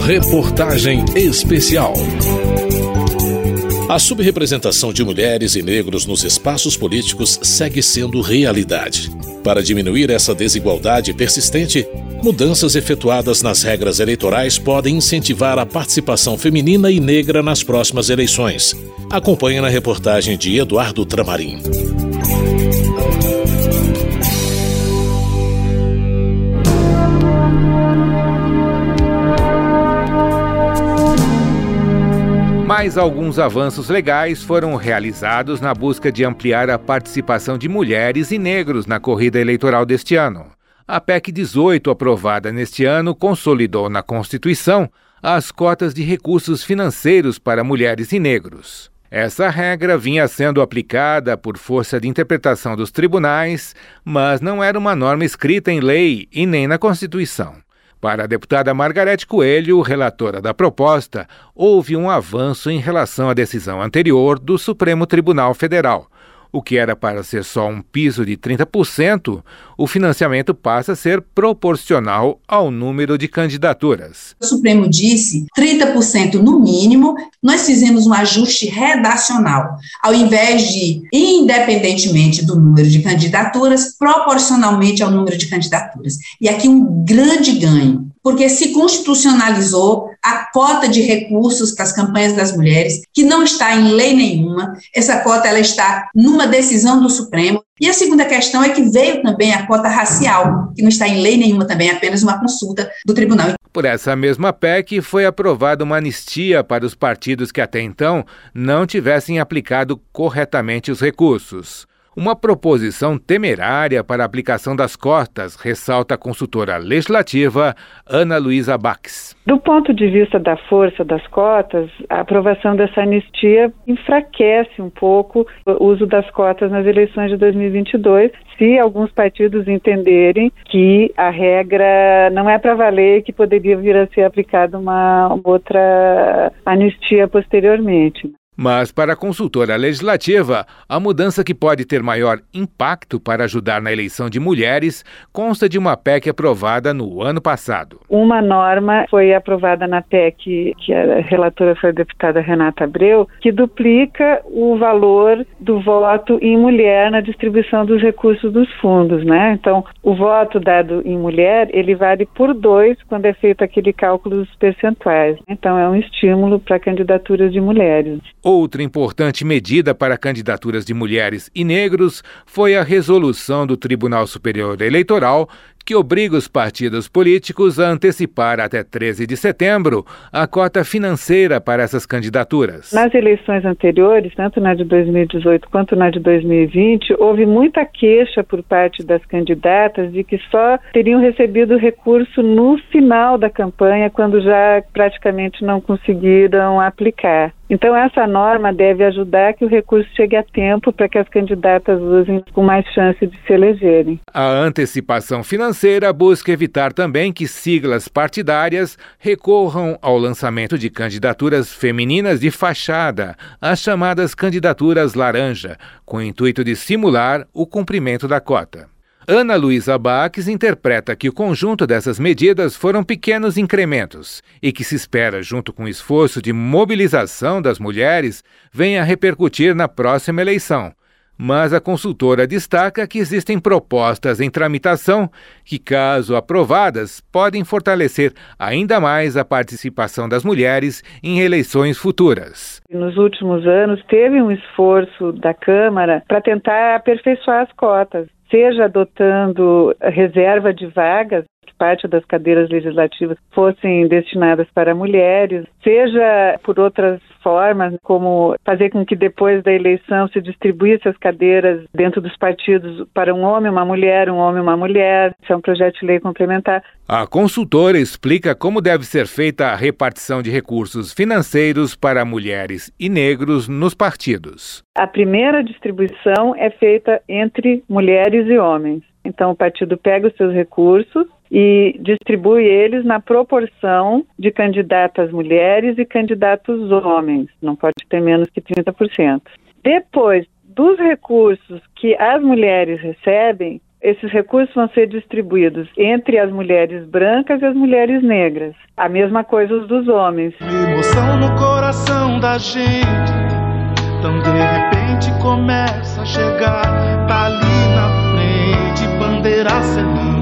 Reportagem Especial. A subrepresentação de mulheres e negros nos espaços políticos segue sendo realidade. Para diminuir essa desigualdade persistente, mudanças efetuadas nas regras eleitorais podem incentivar a participação feminina e negra nas próximas eleições. Acompanhe na reportagem de Eduardo Tramarim. Mais alguns avanços legais foram realizados na busca de ampliar a participação de mulheres e negros na corrida eleitoral deste ano. A PEC 18, aprovada neste ano, consolidou na Constituição as cotas de recursos financeiros para mulheres e negros. Essa regra vinha sendo aplicada por força de interpretação dos tribunais, mas não era uma norma escrita em lei e nem na Constituição. Para a deputada Margarete Coelho, relatora da proposta, houve um avanço em relação à decisão anterior do Supremo Tribunal Federal, o que era para ser só um piso de 30%, o financiamento passa a ser proporcional ao número de candidaturas. O Supremo disse 30% no mínimo, nós fizemos um ajuste redacional. Ao invés de, independentemente do número de candidaturas, proporcionalmente ao número de candidaturas. E aqui um grande ganho porque se constitucionalizou a cota de recursos para as campanhas das mulheres, que não está em lei nenhuma. Essa cota ela está numa decisão do Supremo. E a segunda questão é que veio também a cota racial, que não está em lei nenhuma também, é apenas uma consulta do tribunal. Por essa mesma PEC foi aprovada uma anistia para os partidos que até então não tivessem aplicado corretamente os recursos. Uma proposição temerária para a aplicação das cotas, ressalta a consultora legislativa Ana Luísa Bax. Do ponto de vista da força das cotas, a aprovação dessa anistia enfraquece um pouco o uso das cotas nas eleições de 2022, se alguns partidos entenderem que a regra não é para valer e que poderia vir a ser aplicada uma outra anistia posteriormente. Mas, para a consultora legislativa, a mudança que pode ter maior impacto para ajudar na eleição de mulheres consta de uma PEC aprovada no ano passado. Uma norma foi aprovada na PEC, que a relatora foi a deputada Renata Abreu, que duplica o valor do voto em mulher na distribuição dos recursos dos fundos, né? Então, o voto dado em mulher, ele vale por dois quando é feito aquele cálculo dos percentuais. Então, é um estímulo para candidaturas de mulheres. Outra importante medida para candidaturas de mulheres e negros foi a resolução do Tribunal Superior Eleitoral que obriga os partidos políticos a antecipar até 13 de setembro a cota financeira para essas candidaturas. Nas eleições anteriores, tanto na de 2018 quanto na de 2020, houve muita queixa por parte das candidatas de que só teriam recebido recurso no final da campanha, quando já praticamente não conseguiram aplicar. Então, essa norma deve ajudar que o recurso chegue a tempo para que as candidatas usem com mais chance de se elegerem. A antecipação financeira busca evitar também que siglas partidárias recorram ao lançamento de candidaturas femininas de fachada, as chamadas candidaturas laranja, com o intuito de simular o cumprimento da cota. Ana Luísa Baques interpreta que o conjunto dessas medidas foram pequenos incrementos e que se espera, junto com o esforço de mobilização das mulheres, venha repercutir na próxima eleição. Mas a consultora destaca que existem propostas em tramitação que, caso aprovadas, podem fortalecer ainda mais a participação das mulheres em eleições futuras. Nos últimos anos, teve um esforço da Câmara para tentar aperfeiçoar as cotas seja adotando reserva de vagas que parte das cadeiras legislativas fossem destinadas para mulheres, seja por outras formas, como fazer com que depois da eleição se distribuísse as cadeiras dentro dos partidos para um homem, uma mulher, um homem, uma mulher. Isso é um projeto de lei complementar. A consultora explica como deve ser feita a repartição de recursos financeiros para mulheres e negros nos partidos. A primeira distribuição é feita entre mulheres e homens. Então, o partido pega os seus recursos e distribui eles na proporção de candidatas mulheres e candidatos homens, não pode ter menos que 30%. Depois dos recursos que as mulheres recebem, esses recursos vão ser distribuídos entre as mulheres brancas e as mulheres negras. A mesma coisa os dos homens. Emoção no coração da gente, então de repente começa a chegar, tá ali na frente, bandeira acenando.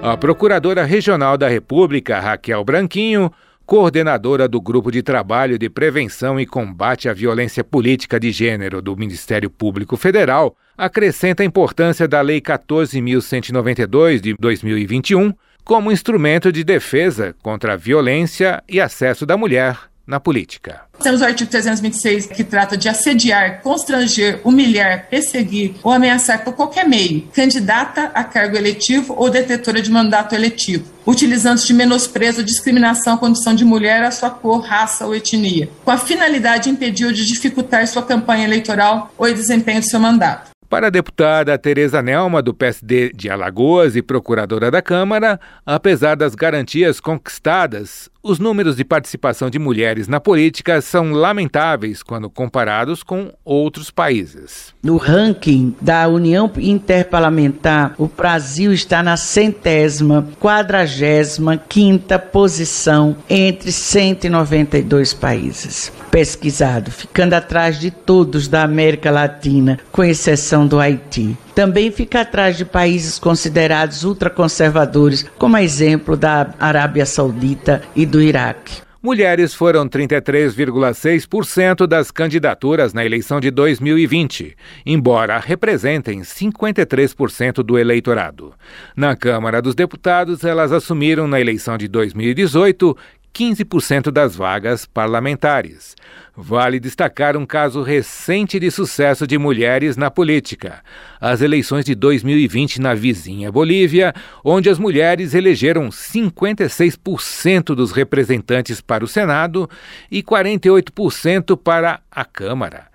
A Procuradora Regional da República, Raquel Branquinho, coordenadora do Grupo de Trabalho de Prevenção e Combate à Violência Política de Gênero do Ministério Público Federal, acrescenta a importância da Lei 14.192 de 2021 como instrumento de defesa contra a violência e acesso da mulher na política. Temos o artigo 326 que trata de assediar, constranger, humilhar, perseguir ou ameaçar por qualquer meio candidata a cargo eletivo ou detetora de mandato eletivo, utilizando de menosprezo, discriminação à condição de mulher, a sua cor, raça ou etnia, com a finalidade de impedir ou de dificultar sua campanha eleitoral ou o desempenho do seu mandato. Para a deputada Tereza Nelma, do PSD de Alagoas e procuradora da Câmara, apesar das garantias conquistadas, os números de participação de mulheres na política são lamentáveis quando comparados com outros países. No ranking da União Interparlamentar, o Brasil está na centésima, quadragésima quinta posição entre 192 países pesquisados, ficando atrás de todos da América Latina, com exceção do Haiti. Também fica atrás de países considerados ultraconservadores, como exemplo da Arábia Saudita e do Iraque. Mulheres foram 33,6% das candidaturas na eleição de 2020, embora representem 53% do eleitorado. Na Câmara dos Deputados, elas assumiram na eleição de 2018 15% das vagas parlamentares. Vale destacar um caso recente de sucesso de mulheres na política: as eleições de 2020 na vizinha Bolívia, onde as mulheres elegeram 56% dos representantes para o Senado e 48% para a Câmara.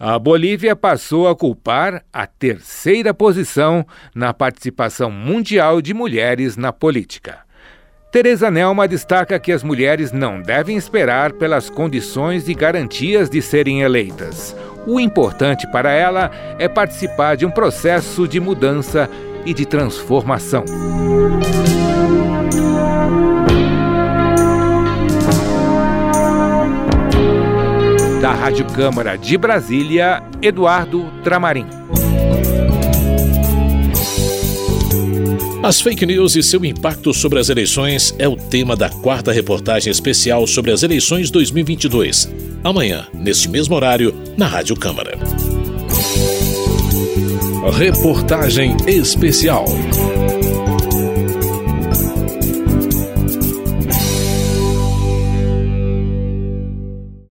A Bolívia passou a ocupar a terceira posição na participação mundial de mulheres na política. Teresa Nelma destaca que as mulheres não devem esperar pelas condições e garantias de serem eleitas. O importante para ela é participar de um processo de mudança e de transformação. Da Rádio Câmara de Brasília, Eduardo Tramarim. As fake news e seu impacto sobre as eleições é o tema da quarta reportagem especial sobre as eleições 2022. Amanhã, neste mesmo horário, na Rádio Câmara. Reportagem especial.